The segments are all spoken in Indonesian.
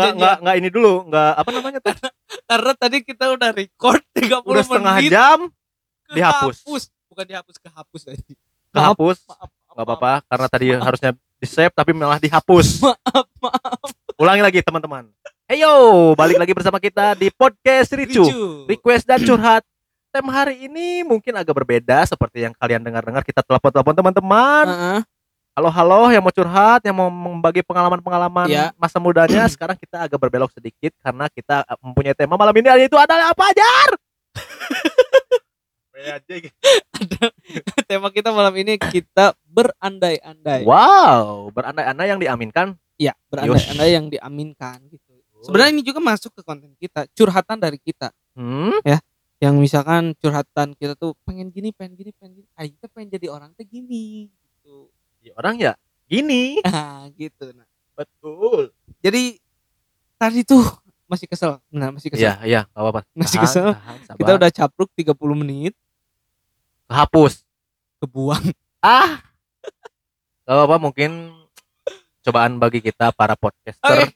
nggak nggak nggak ini dulu nggak apa namanya tuh Karena tadi kita udah record 30 udah setengah menit. jam dihapus. kehapus. Bukan dihapus, kehapus tadi. kehapus Maaf, maaf, nggak apa-apa karena tadi harusnya di save tapi malah dihapus Maaf, maaf. ulangi lagi teman-teman Heyo balik lagi bersama kita di podcast Ricu Ricu. request dan curhat tema hari ini mungkin agak berbeda seperti yang kalian dengar-dengar kita telepon-telepon teman-teman Heeh. Halo-halo yang mau curhat yang mau membagi pengalaman-pengalaman Ya. masa mudanya sekarang kita agak berbelok sedikit karena kita uh, mempunyai tema malam ini yaitu adalah apa ajar Tema kita malam ini kita berandai-andai. wow berandai-andai yang diaminkan Ya, berandai-andai yang diaminkan gitu. Sebenarnya ini juga masuk ke konten kita, curhatan dari kita. hmm? Yang misalkan curhatan kita tuh pengen gini, pengen gini, pengen gini. Ah, kita pengen jadi orang tuh gini gitu. Ya, orang ya gini Nah, gitu. Nah, betul jadi tadi tuh masih kesel. Nah, masih kesel. Iya, iya, gak apa-apa. Masih Tahan, kesel. tahan, sabar. Kita udah capruk 30 menit, kehapus. kebuang. Ah. Gak apa-apa, mungkin cobaan bagi kita para podcaster. Oke.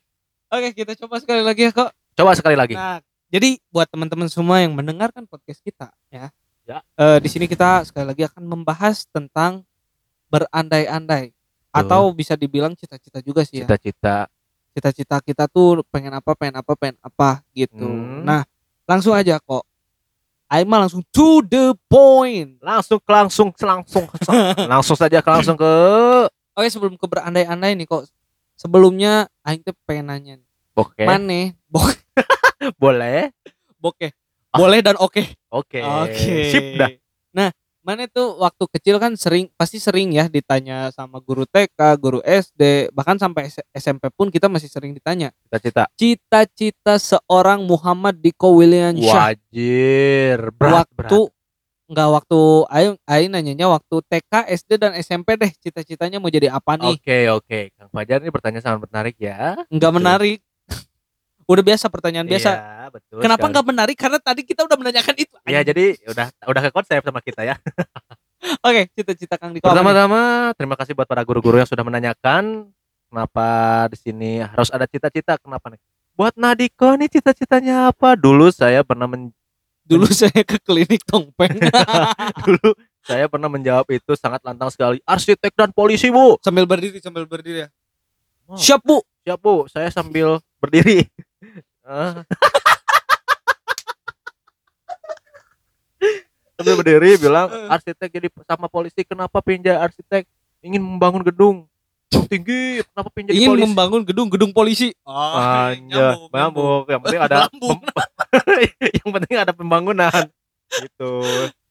Oke, kita coba sekali lagi ya, kok. Coba sekali lagi. Nah, jadi buat teman-teman semua yang mendengarkan podcast kita, ya. Ya. Eh, di sini kita sekali lagi akan membahas tentang berandai-andai atau bisa dibilang cita-cita juga sih ya. Cita-cita. Cita-cita kita tuh pengen apa, pengen apa, pengen apa gitu. Hmm. Nah, langsung aja kok. Aima langsung to the point. Langsung langsung langsung langsung saja ke langsung ke Oke, sebelum ke berandai-andai nih kok. Sebelumnya aing teh pengen nanya. Oke. Mane? Bo Boleh. Boke. Boleh dan oke. Oke. Oke. Sip dah. Nah, mana tuh waktu kecil kan sering pasti sering ya ditanya sama guru TK, guru SD, bahkan sampai SMP pun kita masih sering ditanya. Cita-cita. Cita-cita seorang Muhammad Diko Williamsyah Wajir. Berat, waktu nggak waktu ayo ayo nanyanya waktu TK, SD dan SMP deh cita-citanya mau jadi apa nih? Oke, oke. Kang Fajar ini pertanyaan sangat menarik ya. Nggak menarik. Udah biasa pertanyaan biasa. Iya, betul. Kenapa nggak menarik? Karena tadi kita udah menanyakan itu. Ya, jadi udah udah ke konsep sama kita ya. Oke, cita-cita Kang Diko. Pertama-tama terima kasih buat para guru-guru yang sudah menanyakan kenapa di sini harus ada cita-cita kenapa nih? Buat Nadiko nih cita-citanya apa? Dulu saya pernah men- Dulu saya ke klinik Tongpeng dulu saya pernah menjawab itu sangat lantang sekali. Arsitek dan polisi, Bu. sambil berdiri sambil berdiri ya. Oh. Siap, Bu. Siap, Bu. Saya sambil berdiri. Ah. sambil berdiri bilang arsitek jadi sama polisi kenapa pindah arsitek ingin membangun gedung tinggi kenapa pindah jadi Ingin polisi membangun gedung-gedung polisi. Anja, nyambung. Yang penting ada pem- yang penting ada pembangunan. Gitu.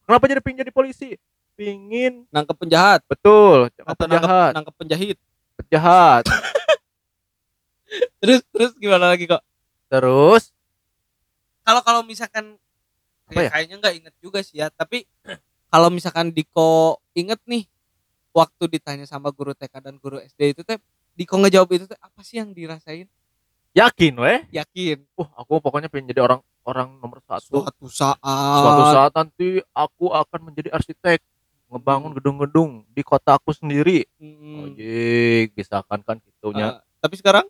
Kenapa jadi pingin jadi polisi? Pingin Nangkep penjahat betul, atau penjahat, nangkep, nangkep penjahit. penjahat. Terus terus gimana lagi kok? Terus Kalau kalau misalkan Apa ya? kayaknya nggak inget juga sih ya, tapi kalau misalkan Diko inget nih waktu ditanya sama guru TK dan guru SD itu teh Diko ngejawab itu teh apa sih yang dirasain? yakin weh? Yakin Uh, aku pokoknya pengen jadi orang orang nomor satu. suatu saat Suatu saat nanti aku akan menjadi arsitek, ngebangun gedung-gedung di kota aku sendiri. Hmm, Ojek, bisa kan kan gitunya. eh, tapi sekarang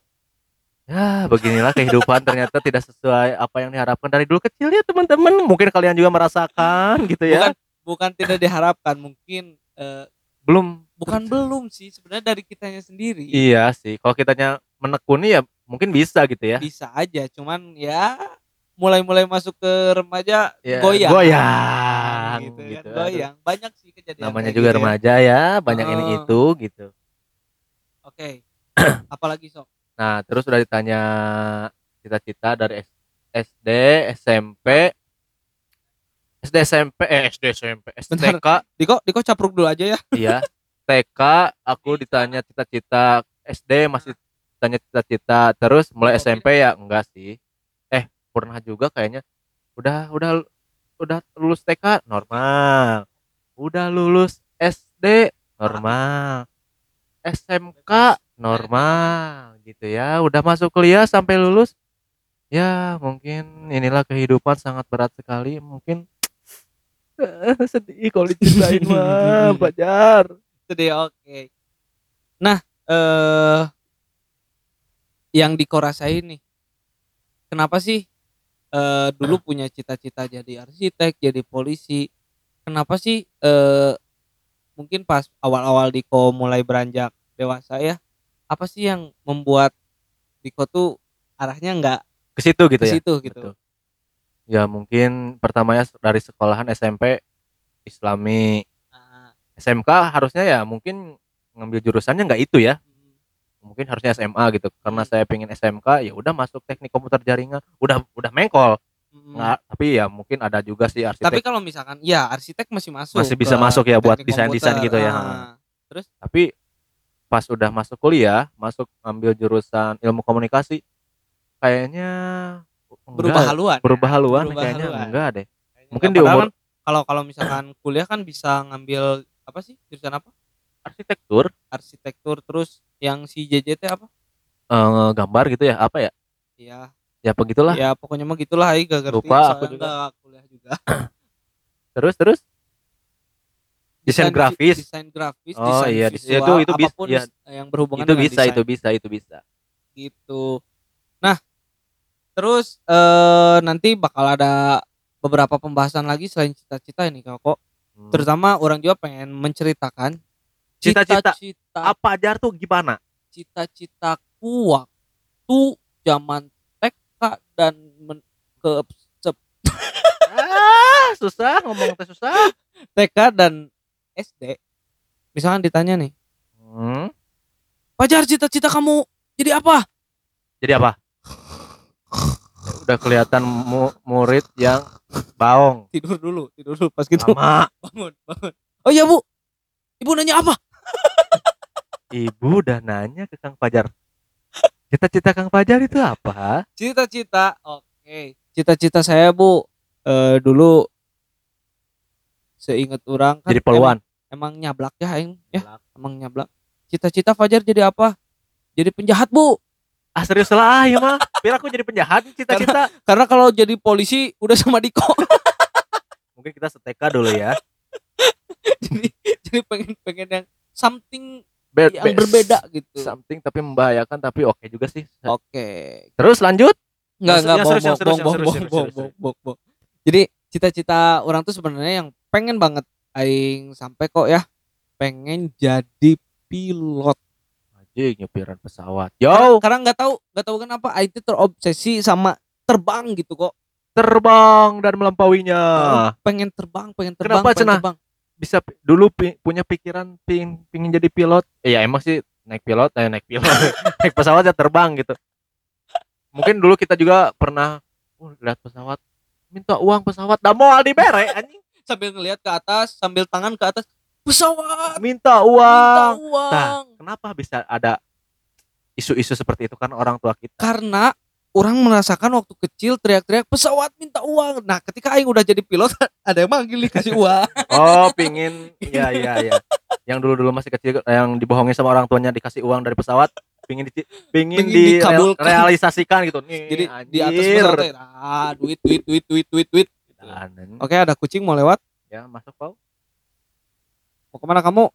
Ya, beginilah kehidupan ternyata tidak sesuai apa yang diharapkan dari dulu kecil ya teman-teman. Mungkin kalian juga merasakan gitu ya. bukan bukan tidak diharapkan mungkin eh, Belum bukan belum sih sebenarnya dari kitanya sendiri Iya sih. Kalau kitanya menekuni ya mungkin bisa gitu ya. bisa aja cuman ya mulai-mulai masuk ke remaja Ya, goyang goyang, gitu, kan, gitu. goyang banyak sih kejadian Namanya kayak juga gitu remaja ya, banyak ini Oh. itu gitu. oke apalagi sok Nah, terus udah ditanya cita-cita dari S- SD, SMP, SD SMP, eh SD SMP. STK, Diko Diko capruk dulu aja ya iya. TK aku ditanya cita-cita, SD masih ditanya cita-cita, terus mulai Oh, SMP ya enggak sih. Eh, pernah juga kayaknya. Udah udah udah lulus TK normal. Udah lulus SD normal. SMK normal gitu ya. Udah masuk kuliah sampai lulus. Ya, mungkin inilah kehidupan sangat berat sekali. Mungkin sedih kalau diceritain mah, Pajar. itu deh oke nah eh yang Diko rasain nih kenapa sih eh dulu punya cita-cita jadi arsitek jadi polisi kenapa sih eh mungkin pas awal-awal Diko mulai beranjak dewasa ya apa sih yang membuat Diko tuh arahnya nggak ke situ gitu ke ya? situ gitu. Betul. ya mungkin pertamanya dari sekolahan SMP Islami. Nah, SMK harusnya ya mungkin ngambil jurusannya nggak itu ya. Mm, mungkin harusnya SMA gitu. Karena Hmm. saya pengen SMK ya udah masuk teknik komputer jaringan. Udah udah mengkol. Mm. nggak tapi ya mungkin ada juga sih tapi arsitek kalau misalkan ya arsitek masih masuk Masih bisa masuk ya buat desain-desain gitu ya. Ah. tapi pas udah masuk kuliah masuk ambil jurusan ilmu komunikasi kayaknya berubah enggak, haluan berubah haluan Berubah kayaknya haluan. enggak deh. Kayaknya Mungkin nggak. di umur- kan kalau kalau misalkan kuliah kan bisa ngambil apa sih? Jurusan apa? Arsitektur. Arsitektur terus yang si JJT apa? Eh, gambar gitu ya? Apa ya? Ya ya begitulah ya pokoknya mah gitulah Aing gak ngerti Lupa aku juga. kuliah juga. Terus terus desain grafis desain grafis Oh, desain iya, visual itu- itu bis- apa pun iya. yang berhubungan itu bisa desain. itu bisa itu bisa gitu. Nah, terus eh nanti bakal ada beberapa pembahasan lagi selain cita-cita ini kok. Hmm. Terutama orang juga pengen menceritakan Cita-cita. apa ajar tuh gimana cita-citaku waktu zaman TK dan men- ke ah susah ngomong teh susah TK dan SD. Misalkan ditanya nih, hmm. Pajar cita-cita kamu jadi apa? jadi apa udah kelihatan mu- murid yang baong Tidur dulu, tidur dulu pas gitu. sama bangun, bangun. Oh iya bu, ibu nanya apa? ibu udah nanya ke Kang Fajar cita-cita Kang Fajar itu apa Cita-cita, oke. Cita-cita saya bu, eh dulu seingat orang kan jadi poluan Emang, emang nyablak ya, aing ya, emang nyablak. Cita-cita Fajar jadi apa? Jadi penjahat bu. ah serius lah ya mah biar aku jadi penjahat cita-cita Karena kalau jadi polisi udah sama Diko. mungkin kita seteka dulu ya jadi jadi pengen pengen yang something Be- yang be- berbeda gitu. something tapi membahayakan tapi oke juga sih Oke. terus lanjut Enggak enggak serius, bohong bohong bohong bohong, bohong. Jadi cita-cita orang tuh sebenarnya yang pengen banget aing sampai kok ya pengen jadi pilot. anjing nyupiran pesawat yo Karena nggak tahu nggak tahu kenapa aing tuh terobsesi sama terbang gitu kok. terbang dan melampauinya Pengen terbang, pengen terbang, Kenapa, pengen Cenah? terbang. bisa dulu pi- punya pikiran pingin pingin jadi pilot Eh, ya emang sih naik pilot eh naik pilot naik pesawat ya terbang gitu mungkin dulu kita juga pernah oh, lihat pesawat minta uang pesawat dah mau dibere anjing Sambil ngelihat ke atas, sambil tangan ke atas. Pesawat, minta minta uang uang. Nah. kenapa bisa ada isu-isu seperti itu kan orang tua kita Karena orang merasakan waktu kecil teriak-teriak pesawat minta uang. Nah, ketika aing udah jadi pilot ada yang manggil dikasih uang. oh pingin ya ya ya yang dulu dulu masih kecil yang dibohongin sama orang tuanya dikasih uang dari pesawat pingin di pingin, Pingin di dikabulkan. realisasikan gitu nih Jadi di atas anjir. pesawat teh, ah duit duit duit duit duit duit. Oke, ada kucing mau lewat. ya masuk Pau Mau ke mana kamu?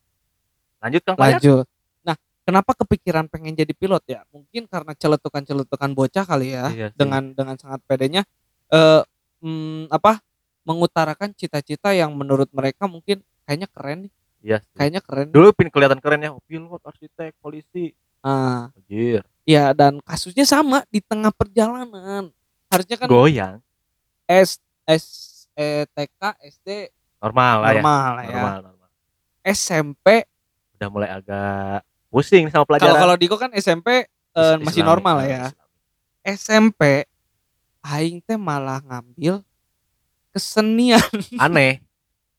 lanjut Kang Lanjut. Nah, kenapa kepikiran pengen jadi pilot ya? Mungkin karena celetukan-celetukan bocah kali ya. Iya. Dengan dengan sangat pedenya eh hmm, apa? Mengutarakan cita-cita yang menurut mereka mungkin kayaknya keren nih. iya. Kayaknya keren. dulu pin kelihatan keren ya oh, pilot arsitek polisi Ah, anjir ya dan kasusnya sama di tengah perjalanan. Harusnya kan goyang S S eh, TK SD normal lah ya normal lah ya. normal normal SMP udah mulai agak pusing sama kalau pelajaran kalau Diko kan SMP eh, Is- masih normal lah eh, ya. Islami. SMP aing teh malah ngambil kesenian aneh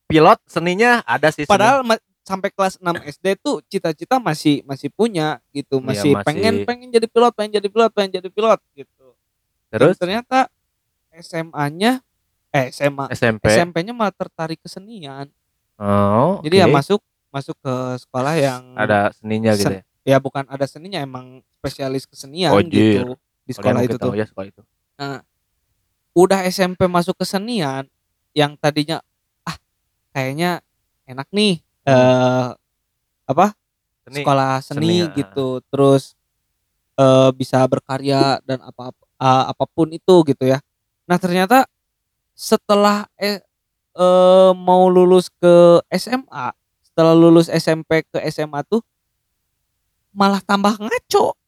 pilot seninya ada sih seni. padahal ma- sampai kelas 6 SD tuh cita-cita masih masih punya gitu. Iya, masih, masih. pengen pengen jadi pilot pengen jadi pilot pengen jadi pilot gitu. Terus? Dan ternyata SMA-nya eh SMA SMP SMP-nya malah tertarik kesenian. Oh jadi ya masuk masuk ke sekolah yang ada seninya gitu Sen- ya? ya bukan ada seninya emang spesialis kesenian Oh, gitu di sekolah itu tuh. ya sekolah itu. Udah SMP masuk kesenian yang tadinya ah kayaknya enak nih eh apa seni sekolah seni, Seni, ah. gitu terus eh, bisa berkarya dan apa eh, apa pun itu gitu ya. Nah, ternyata setelah eh, eh, mau lulus ke SMA, setelah lulus SMP ke SMA tuh malah tambah ngaco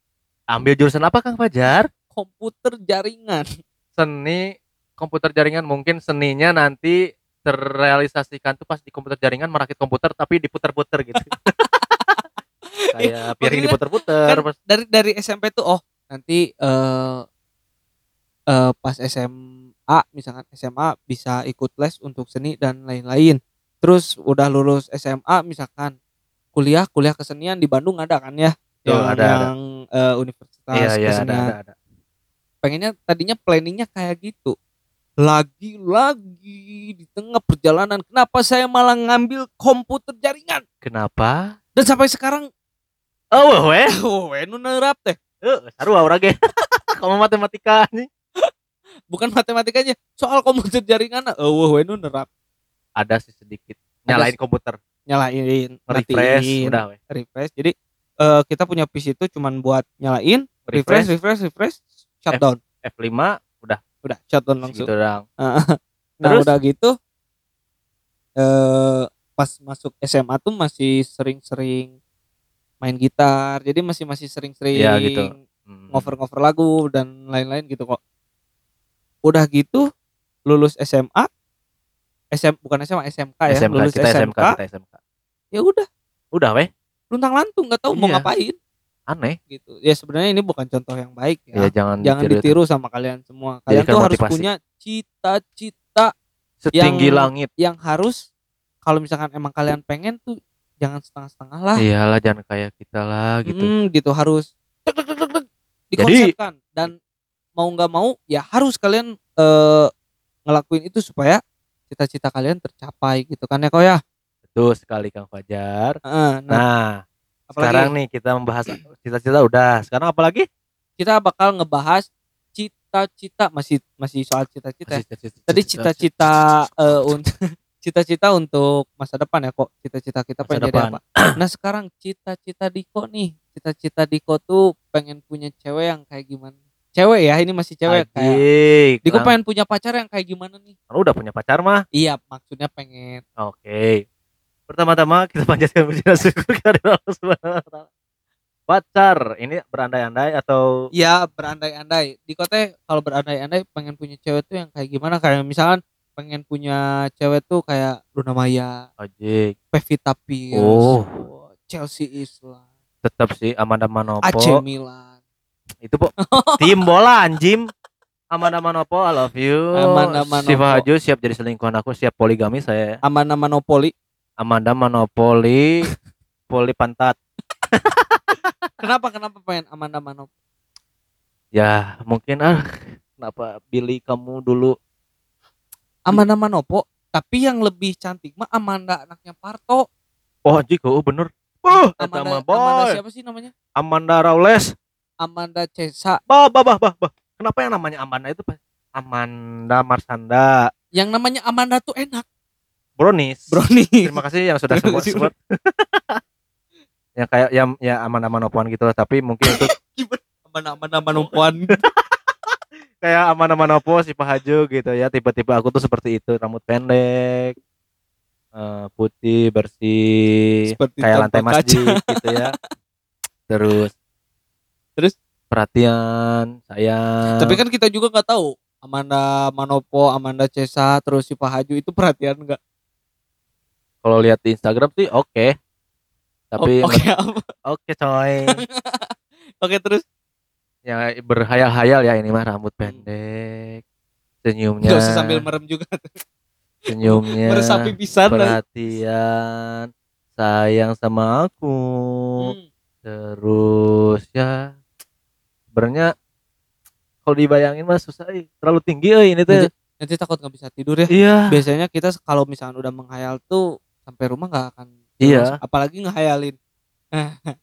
Ambil jurusan apa Kang Fajar? komputer jaringan. Seni komputer jaringan mungkin seninya nanti terrealisasikan tuh pas di komputer jaringan merakit komputer tapi diputer-puter gitu. Kayak piring Maksudnya diputer-puter kan dari dari SMP tuh oh nanti eh eh, pas SMA misalkan SMA bisa ikut les untuk seni dan lain-lain terus udah lulus SMA misalkan kuliah kuliah kesenian di Bandung ada kan ya Betul, yang, ada, ada. yang eh, universitas Iya iya ada, kesenian ada ada. pengennya tadinya planningnya kayak gitu lagi-lagi di tengah perjalanan kenapa saya malah ngambil komputer jaringan Kenapa? dan sampai sekarang Oh, weh. oh nu nerap teh Eh, seru aura ge. Kamu matematika nih. bukan matematikanya soal komputer jaringan eh wah nu nerap Ada sih sedikit. Ada Nyalain sih. komputer, nyalain refresh, matiin, udah weh. refresh jadi eh, kita punya PC itu cuman buat nyalain refresh refresh refresh shutdown F5 udah shutdown langsung gitu dong. nah Terus? udah gitu eh pas masuk SMA tuh masih sering-sering main gitar jadi masih masih sering-sering Iya, gitu. Hmm. ngover-ngover lagu dan lain-lain gitu kok udah gitu lulus SMA SM bukan SMA SMK ya SMK, lulus kita SMK, SMK, kita SMK. ya udah Udah weh, luntang lantung nggak tahu mau Iya. ngapain aneh. gitu ya sebenarnya ini bukan contoh yang baik Ya, ya, jangan jangan ditiru. ditiru sama kalian semua kalian Jadikan tuh harus motivasi. punya cita-cita Setinggi yang- langit. yang harus kalau misalkan emang kalian pengen tuh jangan setengah-setengah lah Iyalah jangan kayak kita lah gitu. Mm, gitu harus Jadi- dikonsepkan dan mau nggak mau ya harus kalian eh, ngelakuin itu supaya cita-cita kalian tercapai gitu kan ya kok ya Betul sekali Kang Fajar. Heeh, nah Nah, apalagi sekarang nih kita membahas cita-cita udah. Sekarang apa lagi? kita bakal ngebahas cita-cita masih masih soal cita-cita ya. tadi cita-cita eh, untuk cita-cita untuk masa depan ya kok cita-cita kita Masa pengen jadi apa nah sekarang cita-cita Diko nih cita-cita Diko tuh pengen punya cewek yang kayak gimana cewek ya ini masih cewek kayak Ajik. Diko Nah, pengen punya pacar yang kayak gimana nih lu udah punya pacar mah? iya maksudnya pengen Oke. Pertama-tama kita panjatkan puji dan syukur kepada Allah Subhanahu wa taala. Pacar, ini berandai-andai atau ya berandai-andai Diko teh kalau berandai-andai pengen punya cewek tuh yang kayak gimana kayak misalkan pengen punya cewek tuh kayak Luna Maya ojek? Pevita Pierce Oh. Chelsea Islan Tetap sih Amanda Manopo. AC Milan Itu, Po. Tim bola anjim. Amanda Manopo, I love you. Amanda Manopo. Siva Haju siap jadi selingkuhan aku, siap poligami saya. Amanda Manopoli Amanda Monopoli, poli pantat. kenapa kenapa pengen Amanda Manopoli Ya, mungkin ah kenapa Billy kamu dulu Amanda Manopo tapi yang lebih cantik mah Amanda anaknya Parto Oh, anjing, oh bener. Oh, Amanda, boy. Amanda siapa sih namanya Amanda Rawles. Amanda Cesa Bah, bah, bah, bah, bah. Kenapa yang namanya Amanda itu? Amanda Marsanda yang namanya Amanda tuh enak Bronis. Brownie Terima kasih yang sudah support. support. yang kayak yang ya Amanda Manopoan gitu loh, tapi mungkin itu Amanda Manopoan kayak Amanda Manopo si Pak Haju gitu ya. Tipe-tipe aku tuh seperti itu, rambut pendek. eh, putih bersih Seperti kayak lantai kaca. masjid gitu ya terus Terus? perhatian sayang tapi kan kita juga nggak tahu Amanda Manopo Amanda Cesa terus si Pak Haju itu perhatian nggak kalau lihat di Instagram sih oke. Tapi Oh, oke apa? oke coy. Oke terus? Ya berhayal-hayal ya ini mah rambut pendek senyumnya nggak usah sambil merem juga. Senyumnya meresapi pisan perhatian sayang sama aku. Hmm. terus ya sebenarnya kalau dibayangin mah susah eh. terlalu tinggi eh, ini tuh. Nanti takut nggak bisa tidur ya. Iya. Biasanya kita kalau misalnya udah menghayal tuh sampai rumah nggak akan Iya. apalagi ngehayalin.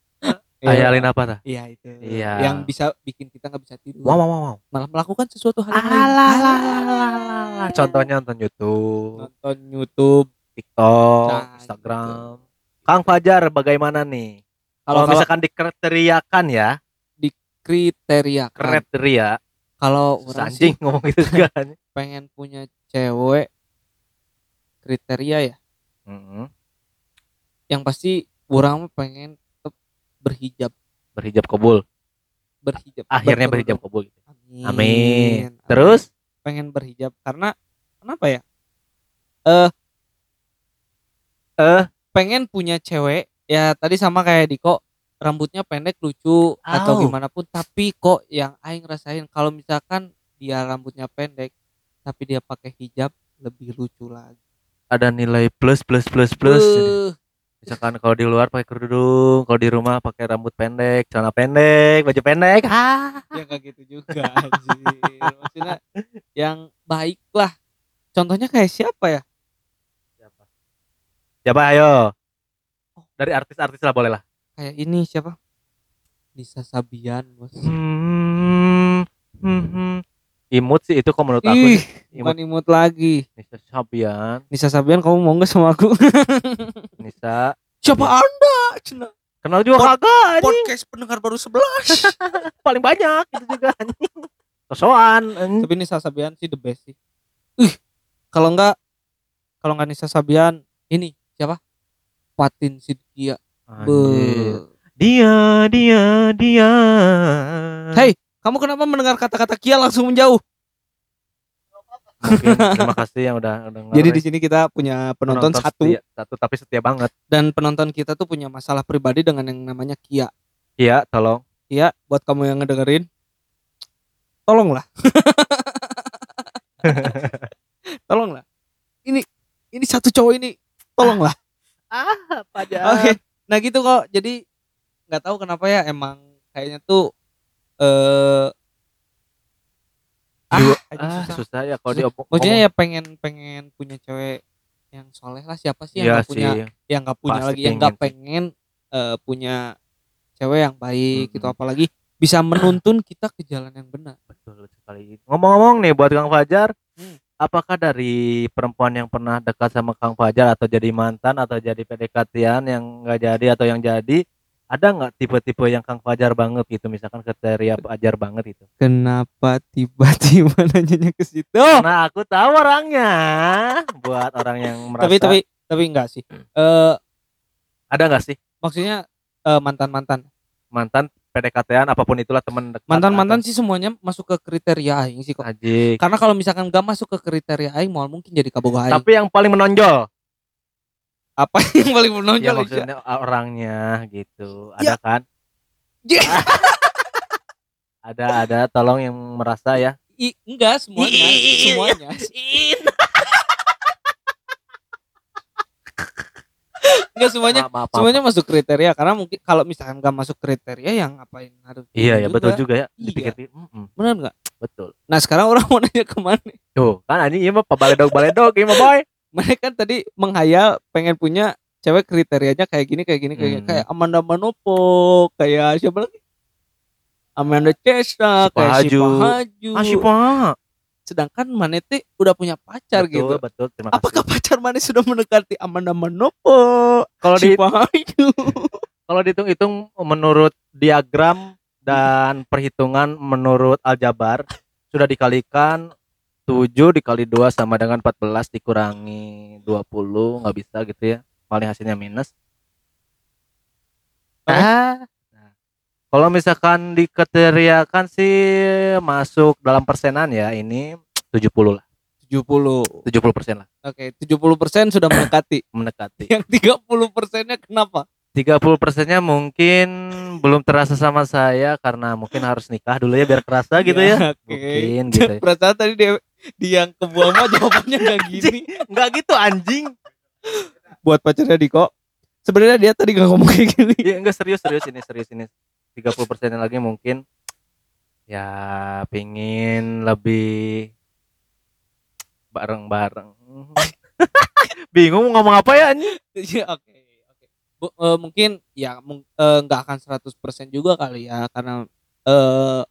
Hayalin apa tah iya itu. Iya. yang bisa bikin kita nggak bisa tidur. Wow wow wow, malah melakukan sesuatu hal yang lain. Alah, contohnya nonton YouTube. Nonton YouTube. TikTok Nah, Instagram. Kang Fajar bagaimana nih? Kalau misalkan dikriteriakan ya. Kriteria kan. kriteria. Kalau orang anjing ngomong gitu kan. pengen punya cewek kriteria ya. Mm-mm. Yang pasti orang pengen tetap berhijab, berhijab kabul berhijab. akhirnya berhijab kabul gitu. Amin. amin terus pengen berhijab karena kenapa ya? Eh Eh. pengen punya cewek ya tadi sama kayak Diko rambutnya pendek lucu atau Au. gimana pun tapi kok yang aing rasain kalau misalkan dia rambutnya pendek tapi dia pakai hijab lebih lucu lagi. Ada nilai plus plus plus plus Uh, misalkan kalau di luar pakai kerudung kalau di rumah pakai rambut pendek celana pendek baju pendek ah ya kayak gitu juga anjir. Maksudnya yang baik lah. Contohnya kayak siapa ya? siapa siapa ayo dari artis-artis lah boleh lah Kayak ini siapa? Nisa Sabian, Bos. hmm, hmm, hmm. Imut sih itu kok menurut aku Ih, sih. bukan imut lagi. Nisa Sabian Nisa Sabian kamu mau nggak sama aku? Nisa Siapa Anda? Cina. kenal juga Pod- kagak. Podcast pendengar baru 11. paling banyak itu juga sosokan. Tapi Nisa Sabian sih the best sih. Ih, kalau enggak kalau enggak Nisa Sabian, ini siapa? Patin Sidkia. Be. dia dia dia Hei, kamu kenapa mendengar kata-kata Kia langsung menjauh? Mungkin terima kasih yang udah udah Jadi di sini kita punya penonton, satu setia, satu tapi setia banget dan penonton kita tuh punya masalah pribadi dengan yang namanya Kia. iya tolong Kia, buat kamu yang ngedengerin, tolonglah. tolonglah. Ini ini satu cowok ini, tolonglah. ah apa Oke. Nah gitu kok. Jadi nggak tahu kenapa ya emang kayaknya tuh eh ah, ah susah. susah ya kalau diomong Maksudnya ya pengen pengen punya cewek yang soleh lah siapa sih yang iya nggak sih punya yang nggak punya Pasti lagi yang nggak pengen eh, punya cewek yang baik gitu Mm-mm. apalagi bisa menuntun kita ke jalan yang benar. betul sekali ngomong-ngomong nih buat Kang Fajar Hmm. apakah dari perempuan yang pernah dekat sama Kang Fajar atau jadi mantan atau jadi PDKT-an yang nggak jadi atau yang jadi ada nggak tipe-tipe yang Kang Fajar banget gitu misalkan kriteria Fajar banget itu Kenapa tiba-tiba nanyanya ke situ? Karena aku tahu orangnya buat orang yang merasa tapi tapi tapi enggak sih. Eh ada nggak sih maksudnya eh, mantan-mantan. mantan PDKT-an apa pun itulah teman dekat Mantan-mantan sih semuanya masuk ke kriteria aing sih kok. Ajik. Karena kalau misalkan gak masuk ke kriteria aing mau mungkin jadi kabogoh aing. tapi yang paling menonjol apa yang paling menonjol ya maksudnya orangnya gitu Ya. ada kan Ya. ada ada tolong yang merasa ya I, enggak semuanya, Ih, semuanya. Enggak semuanya, maaf, maaf, maaf. semuanya masuk kriteria karena mungkin kalau misalkan gak masuk kriteria yang ngapain harus iya ya juga. betul juga ya Iya. dipikir mm Bener nggak? betul Nah sekarang orang mau nanya ke mana? tuh kan anjing iya mah baledog baledog iya mah boy Mereka kan tadi menghayal pengen punya cewek kriterianya kayak gini kayak gini kayak. Hmm. kayak Amanda Manopo, kayak siapa lagi? Amanda Cesa, Sipa kayak Haju. Sipa Haju. ah siapa Sedangkan Manete udah punya pacar betul gitu. betul terima kasih Apakah pacar Mane sudah mendekati Amanda Manopo? kalau di Sipa Haju. kalau dihitung-hitung menurut diagram dan perhitungan menurut aljabar sudah dikalikan 7 dikali 2 sama dengan 14 dikurangi 20 nggak bisa gitu ya paling hasilnya minus ah nah, kalau misalkan dikriteriakan sih masuk dalam persenan ya ini 70 lah 70. 70 persen lah Oke, 70% sudah mendekati. mendekati Yang 30 persennya kenapa? 30 persennya mungkin belum terasa sama saya karena mungkin harus nikah dulu ya biar kerasa gitu ya. Oke. Mungkin gitu. ya. Perasaan tadi dia di yang kebuang mah jawabannya gak gini. Enggak gitu anjing. Buat pacarnya Diko. Sebenarnya dia tadi gak ngomong kayak gini. Ya enggak serius serius ini serius ini. 30 persennya lagi mungkin ya pingin lebih bareng-bareng. Bingung mau ngomong apa ya anjing? Iya, Oke, oke. Bu- eh, mungkin ya eh, nggak akan 100% juga kali ya karena eh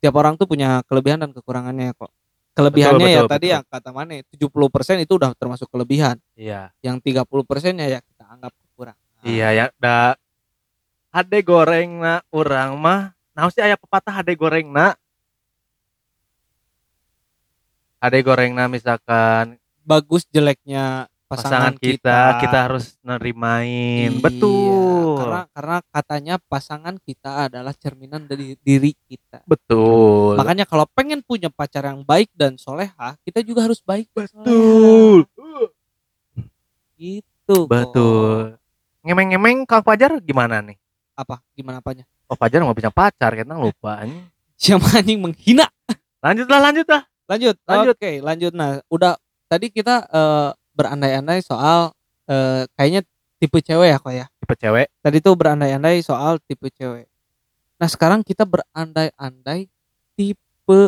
tiap orang tuh punya kelebihan dan kekurangannya kok. Kelebihannya ya betul, tadi betul. yang kata Mane 70% itu udah termasuk kelebihan. Iya. Yang 30% ya, ya kita anggap kekurangan. Iya ya da ade goreng na urang mah naon sih aya pepatah hade gorengna hade gorengna misalkan bagus jeleknya pasangan, pasangan, kita, kita. harus nerimain. Iya, betul. karena karena katanya pasangan kita adalah cerminan dari diri kita. Betul. Makanya kalau pengen punya pacar yang baik dan soleha kita juga harus baik soleha. betul. Gitu betul. Ngemeng-ngemeng Kang Fajar gimana nih? Apa? Gimana apanya? Oh Fajar mau punya pacar kita lupa siapa anjing menghina? Lanjutlah lanjutlah lanjut Lanjut. oke lanjut. Nah udah tadi kita eh, berandai-andai soal eh, kayaknya tipe cewek ya kok ya. Tipe cewek. Tadi tuh berandai-andai soal tipe cewek. Nah sekarang kita berandai-andai tipe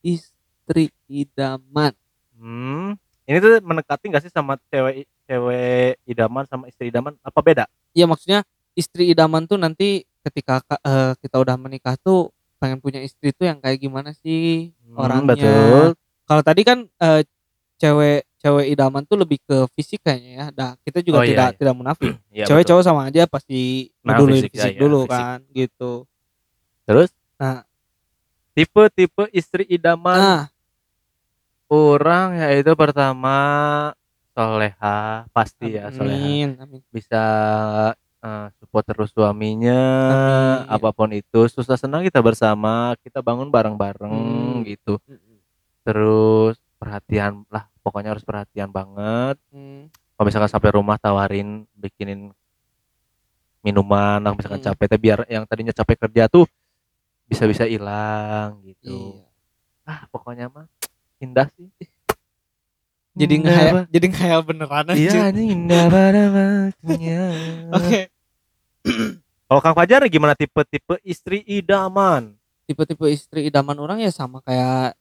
istri idaman. Hmm ini tuh mendekati gak sih sama cewek cewek idaman sama istri idaman? Apa beda? Iya maksudnya istri idaman tuh nanti ketika ka- eh, kita udah menikah tuh pengen punya istri tuh yang kayak gimana sih Hmm, orangnya? betul. Kalau tadi kan eh, cewek cewek idaman tuh lebih ke fisik kayaknya ya nah kita juga Oh, iya, tidak iya. tidak munafik Iya, cewek betul. cowok sama aja pasti Nah, ngeduluin fisik, fisik, ya, ya, dulu fisik. kan gitu terus Nah. tipe tipe istri idaman nah orang yaitu pertama soleha pasti ya soleha amin amin bisa eh, support terus suaminya Amin. apa pun itu susah senang kita bersama kita bangun bareng-bareng Hmm. gitu terus perhatian lah pokoknya harus perhatian banget. Hmm. kalau misalkan sampai rumah tawarin bikinin minuman lah misalkan Hmm. capek tapi biar yang tadinya capek kerja tuh bisa-bisa hilang gitu. Iya. ah pokoknya mah indah sih. Jadi ngehayal jadi ngehayal beneran aja iya ini indah pada waktunya oke. Kalau Kang Fajar gimana tipe-tipe istri idaman? Tipe-tipe istri idaman orang ya sama kayak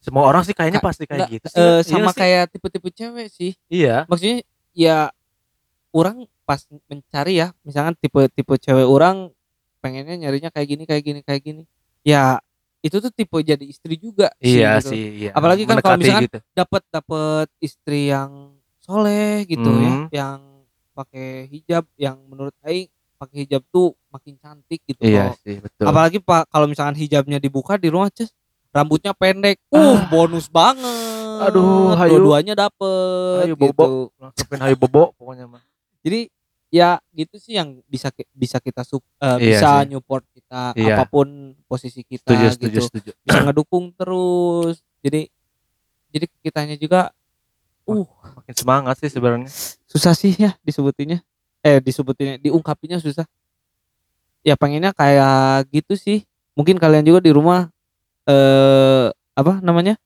semua orang sih kayaknya Ka- pasti kayak enggak, gitu sih Iya sama sih? kayak tipe-tipe cewek sih iya maksudnya ya orang pas mencari ya misalkan tipe-tipe cewek orang pengennya nyarinya kayak gini kayak gini kayak gini ya itu tuh tipe jadi istri juga iya gitu. sih iya Apalagi kan kalau misalkan gitu. dapat dapat istri yang soleh gitu Hmm. ya yang pakai hijab yang menurut Aing pakai hijab tuh makin cantik gitu iya loh. sih betul apalagi pak kalau misalkan hijabnya dibuka di rumah Ces, rambutnya pendek. Uh Ah. bonus banget. Aduh, hayu. dua-duanya dapet Hayu, gitu. Bobo. langsungin hayu bobo pokoknya mah jadi ya gitu sih yang bisa bisa kita sup, eh, Iya bisa sih. nyupport kita Iya. apa pun posisi kita setuju setuju gitu. setuju bisa ngedukung terus. Jadi jadi kitanya juga uh. makin semangat sih sebenarnya. Susah sih ya disebutinnya. Eh disebutinnya diungkapinnya susah. Ya pengennya kayak gitu sih. Mungkin kalian juga di rumah eh apa namanya?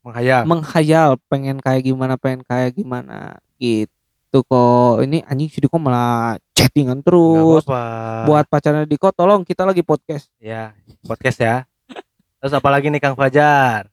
Menghayal. Menghayal pengen kayak gimana pengen kayak gimana gitu kok. Ini anjing si Diko malah chattingan terus. apa-apa. buat pacarnya Diko tolong kita lagi podcast. Ya podcast ya. Terus apa lagi nih Kang Fajar?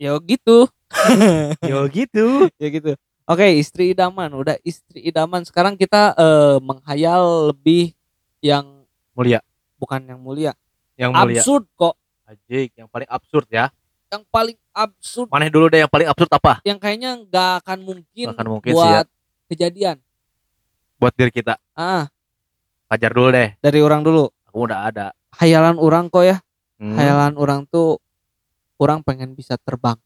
Ya gitu. Yo gitu. Ya gitu. Oke istri idaman. Udah istri idaman. Sekarang kita eh, menghayal lebih yang mulia. Bukan yang mulia. Yang mulia. Absurd kok Ajik, yang paling absurd ya. Yang paling absurd. Maneh dulu deh yang paling absurd apa? Yang kayaknya nggak akan mungkin, akan mungkin sih ya. buat kejadian. Buat diri kita. Ah. Fajar dulu deh. Dari orang dulu. Aku udah ada. Hayalan orang kok ya. Hmm, hayalan orang tuh orang pengen bisa terbang.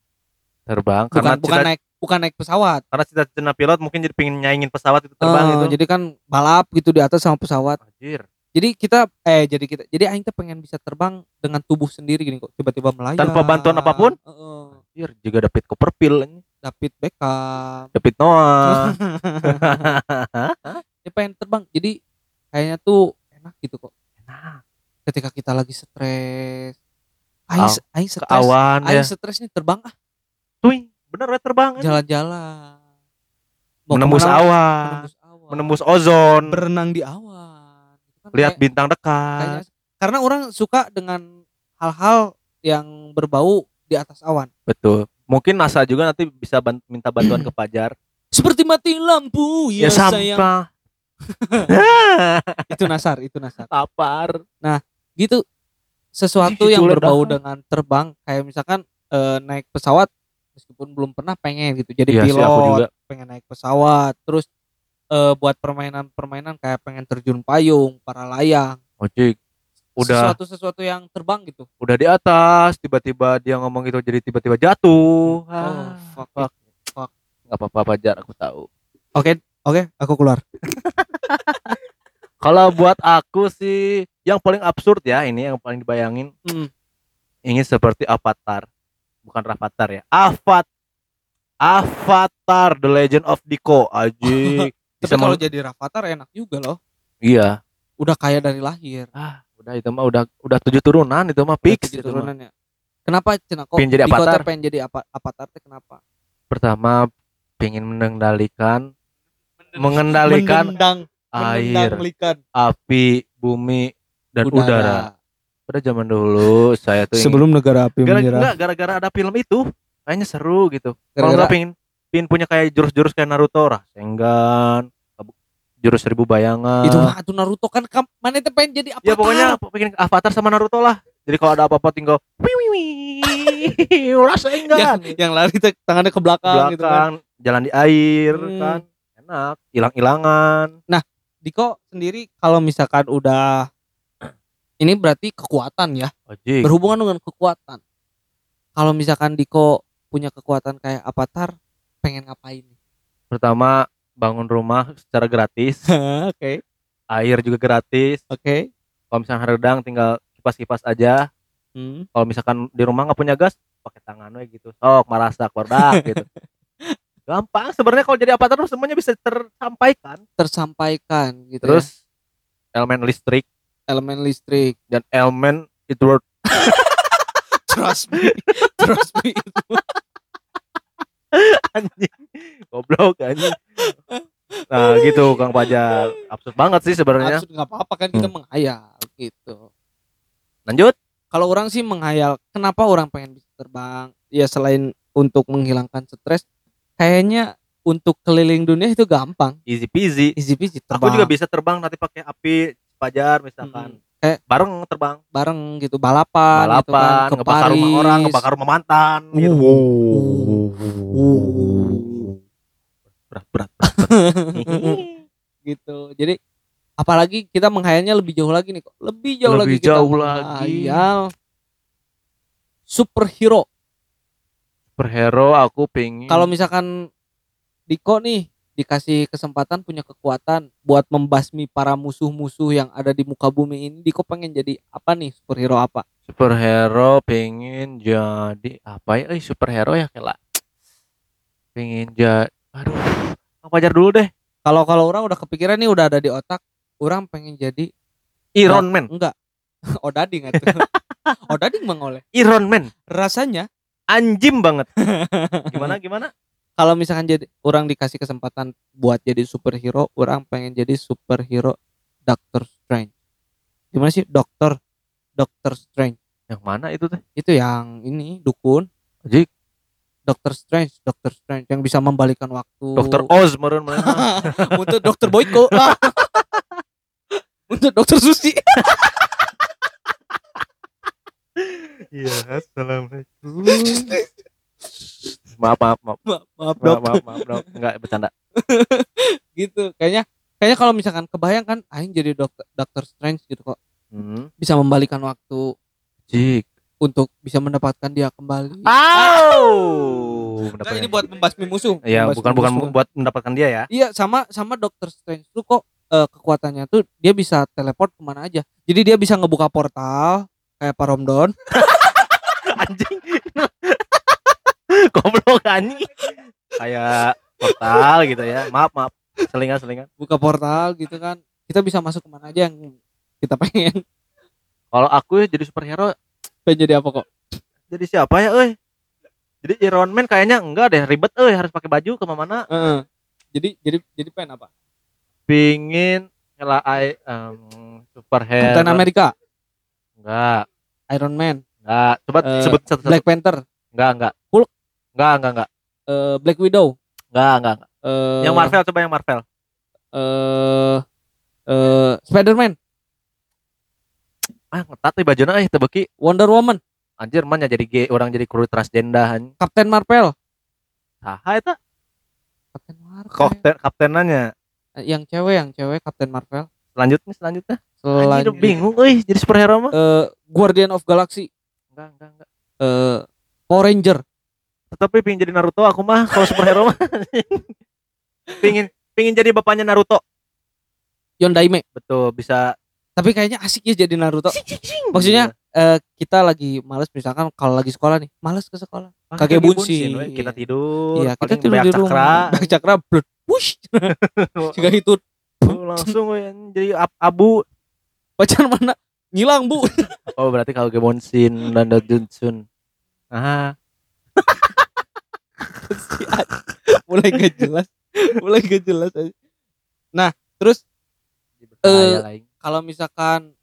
Terbang bukan karena bukan cita, naik bukan naik pesawat. Karena cita-cita pilot mungkin jadi pengen nyaingin pesawat itu terbang Eh, gitu. jadi kan balap gitu di atas sama pesawat. Anjir. Jadi kita eh jadi kita jadi aing tuh pengen bisa terbang dengan tubuh sendiri gini kok tiba-tiba melayang. Tanpa bantuan apa pun? Heeh. Anjir, juga David Copperfield ini. David Beckham. David Noah. Dia pengen terbang jadi kayaknya tuh enak gitu kok. Enak. ketika kita lagi stres. Aing Aw, aing stres. awan ya. aing stres nih terbang ah. Tuh, bener ya terbang jalan-jalan. Menembus awan. Menembus awan. Menembus ozon. Berenang di awan lihat kayak- bintang kayaknya- dekat karena orang suka dengan hal-hal yang berbau di atas awan. Betul. Mungkin NASA juga nanti bisa ban- minta bantuan ke Fajar seperti mati lampu ya, ya, sayang. Sampah itu nasar itu nasar. Lapar. Gitu. Sesuatu Ih, yang berbau dengan terbang kayak misalkan eh, naik pesawat meskipun belum pernah pengen gitu. Jadi sih, pilot aku juga. pengen naik pesawat terus eh, buat permainan-permainan kayak pengen terjun payung para layang. Ojek udah sesuatu sesuatu yang terbang gitu. udah di atas tiba-tiba dia ngomong itu jadi tiba-tiba jatuh. Oh ah, fuck, fuck. it. nggak apa-apa Fajar aku tahu. Oke oke aku keluar. Kalau buat aku sih yang paling absurd ya ini yang paling dibayangin Hmm. ingin seperti Avatar. Bukan Rafathar ya Avat Avatar The Legend of Diko aji tapi bisa kalau jadi Rafathar enak juga loh. Iya. Udah kaya dari lahir. Ah udah itu mah udah udah tujuh turunan itu mah fix Jadi itu mah. turunannya kenapa cina? Kok Pengen jadi Avatar? pengen jadi apa Avatar teh kenapa? Pertama pengen mengendalikan mengendalikan Mendendang, air menendang api bumi dan udara, pada zaman dulu saya tuh ingin- sebelum negara api gara, menyerah. enggak, gara-gara ada film itu kayaknya seru gitu. Kalau nggak pengen pengen punya kayak jurus-jurus kayak Naruto Rasengan kabu- jurus seribu bayangan. Itu mah tuh Naruto kan mana teh pengen jadi apa ya pokoknya pengen Avatar sama Naruto lah. Jadi kalau ada apa-apa tinggal wih wih wih Rasengan. Yang, yang lari tangannya ke belakang, gitu kan. Belakang jalan di air Hmm. kan. Enak hilang-hilangan. Diko sendiri kalau misalkan udah ini berarti kekuatan ya. Ojik. berhubungan dengan kekuatan. Kalau misalkan Diko punya kekuatan kayak Avatar pengen ngapain pertama bangun rumah secara gratis. Oke. Air juga gratis. Oke. Kalau misalnya redang tinggal kipas-kipas aja. Hmm. kalau misalkan di rumah nggak punya gas pakai tangan we gitu. Sok marasa kordak gitu. Gampang. Sebenarnya kalau jadi apa terus semuanya bisa tersampaikan. Tersampaikan gitu ya. terus elemen listrik. Elemen listrik. Dan elemen itu trust me. Trust me anjing. Goblok anjing. Nah gitu Kang Pajar absurd banget sih sebenarnya. Maksud nggak apa-apa kan kita menghayal gitu. Lanjut. Kalau orang sih menghayal kenapa orang pengen bisa terbang? Ya selain untuk menghilangkan stres kayaknya untuk keliling dunia itu gampang. Easy peasy. Easy peasy aku terbang. juga bisa terbang nanti pakai api Pajar misalkan Eh. bareng terbang bareng gitu balapan, gitu kan, balapan ke ngebakar rumah Paris. orang ngebakar rumah mantan gitu. berat berat, berat, berat. gitu jadi apalagi kita menghayalnya lebih jauh lagi nih kok lebih jauh Lebih lagi kita jauh lagi. menghayal superhero superhero aku pengen kalau misalkan Diko nih dikasih kesempatan punya kekuatan buat membasmi para musuh-musuh yang ada di muka bumi ini Diko pengen jadi apa nih? Superhero apa? Superhero pengen jadi apa ya? Eh superhero ya kela. Pengen jadi aduh Kang Pajar dulu deh. Kalau kalau orang udah kepikiran nih udah ada di otak orang pengen jadi Iron Man. Enggak. Odading atuh Odading mengoleh Iron Man. Rasanya anjim banget. Gimana gimana kalau misalkan jadi orang dikasih kesempatan buat jadi superhero orang pengen jadi superhero Doctor Strange. Gimana sih? Dokter Doctor Strange. Yang mana itu teh? Itu yang ini dukun. Jik Doctor Strange Doctor Strange yang bisa membalikan waktu. Dokter Oz meren mana untuk Dokter Boyko. Untuk Dokter Susi. Iya assalamualaikum maaf maaf maaf. Maaf, maaf maaf dok. maaf, maaf dok. Nggak bercanda. Gitu. Kayaknya kayaknya kalau misalkan kebayang kan aing jadi dokter Doctor Strange gitu kok. Hmm. bisa membalikan waktu Jik untuk bisa mendapatkan dia kembali. Au. Nah, ini buat membasmi musuh. Ya membasmi bukan bukan musuh. buat mendapatkan dia ya. Iya sama sama Doctor Strange tuh kok eh, kekuatannya tuh dia bisa teleport ke mana aja. Jadi dia bisa ngebuka portal kayak Pak Romdon. anjing goblok anjing. Kayak portal gitu ya. Maaf maaf. Selingan selingan. Buka portal gitu kan. Kita bisa masuk ke mana aja yang kita pengen. kalau aku ya jadi superhero Pengen jadi apa kok? jadi siapa ya eh jadi Iron Man kayaknya enggak deh ribet eh harus pakai baju ke mana Heeh. Jadi jadi jadi pengen apa? pingin ngelai um, superhero. Captain America, enggak. Iron Man, enggak. Coba Eh, sebut satu, satu Black Panther, enggak enggak. Hulk. Enggak enggak enggak eh, Black Widow, enggak enggak, enggak. eh, yang Marvel coba yang Marvel. eh eh Spider-Man, ah ngetat nih bajunya eh tebeki Wonder Woman, anjir mana jadi gay orang jadi kru transgender anjing. Captain Marvel, saha eta. Captain Marvel. kapten kaptenannya. Eh, yang cewek yang cewek Captain Marvel. Selanjutnya selanjutnya. Anjir Selanjutnya bingung euy jadi superhero mah. eh, Guardian of Galaxy, Enggak, enggak, enggak. eh, Power Ranger, Tetapi pingin jadi Naruto aku mah kalau superhero mah. pingin pingin jadi bapaknya Naruto. Yondaime. Betul, bisa Tapi kayaknya asik ya jadi Naruto. Maksudnya eh, kita lagi males misalkan kalau lagi sekolah nih, males ke sekolah. Pakai kakek bunsin, we. kita iya. tidur. Iya, kita tidur di cakra. rumah. Beak cakra blud. Wush. Jika itu langsung jadi ab- abu. pacar mana ngilang, Bu. Oh, berarti kalau Gebonsin dan Dojunsun. Ah, Si anjing. mulai gak jelas. Mulai gak jelas aja. Nah, terus lain. kalau misalkan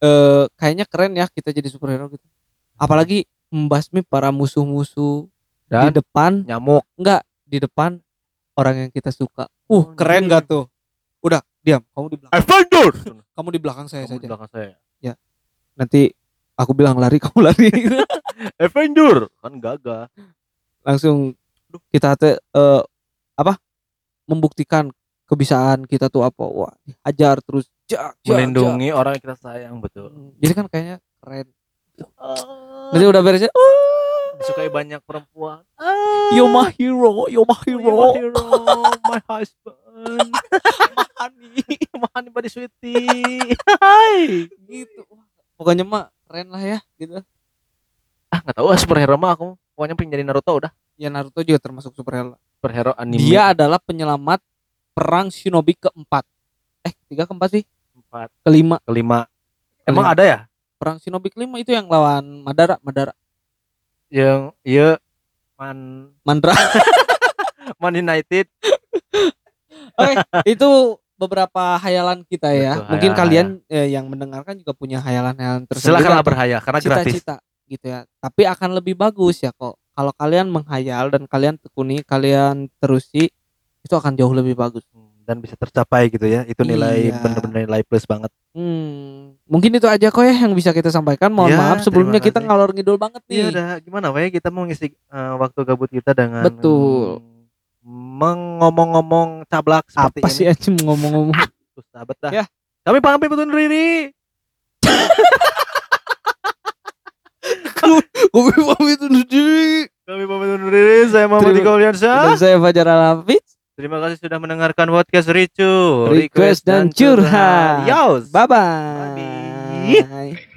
eh kayaknya keren ya kita jadi superhero gitu. Apalagi membasmi para musuh-musuh di depan nyamuk. enggak di depan orang yang kita suka. Uh, Oh, keren gak tuh? Udah, diam. Kamu di belakang. Avenger. Kamu di belakang saya Kamu di saja. belakang saya. Nanti aku bilang lari, kamu lari. Avenger kan gagah. Langsung kita teh eh, apa? Membuktikan kebisaan kita tuh apa? Wah, hajar terus jak, jak, Melindungi orang yang kita sayang jak. betul. Hmm, Jadi kan kayaknya keren. Nanti udah beresnya. Oh, disukai banyak perempuan. you my hero, you my You're hero. my hero, my husband. Mahani, Mahani body sweetie. Hai. gitu. Pokoknya mah keren lah ya gitu. Ah, nggak tahu ah superhero mah aku. Pokoknya pengen jadi Naruto udah. Ya Naruto juga termasuk superhero. Superhero anime. Dia adalah penyelamat perang shinobi keempat. Eh, ketiga keempat sih? empat, Kelima. kelima. Emang Kelima. ada ya? Perang shinobi kelima itu yang lawan Madara, Madara. Yang iya Man Mandra. Man United. Oke, itu beberapa hayalan kita ya. Betul, Mungkin hayalan, kalian eh, yang mendengarkan juga punya hayalan-hayalan tersendiri. Silakanlah atau berhaya karena gratis. cita-cita gitu ya. Tapi akan lebih bagus ya kok kalau kalian menghayal dan kalian tekuni, kalian terusi itu akan jauh lebih bagus. Dan bisa tercapai gitu ya. Itu nilai Iya. bener-bener nilai plus banget. Hmm, mungkin itu aja kok ya yang bisa kita sampaikan. Mohon Ya, maaf sebelumnya kita kasih. ngalor ngidul banget Iya nih. udah gimana we kita mau ngisi eh, waktu gabut kita dengan Betul. mengomong-ngomong cablak seperti Apa ini. sih anjing ngomong-ngomong? Susah bet dah. Ya. Kami pamit undur diri. Gue pamit undur diri. Kami pamit undur diri. Saya Muhammad Terima- Ika Uliansyah. Dan saya Fajar Alafid. Terima kasih sudah mendengarkan podcast Ricu, Request dan curhat. Yos. Bye Bye. bye.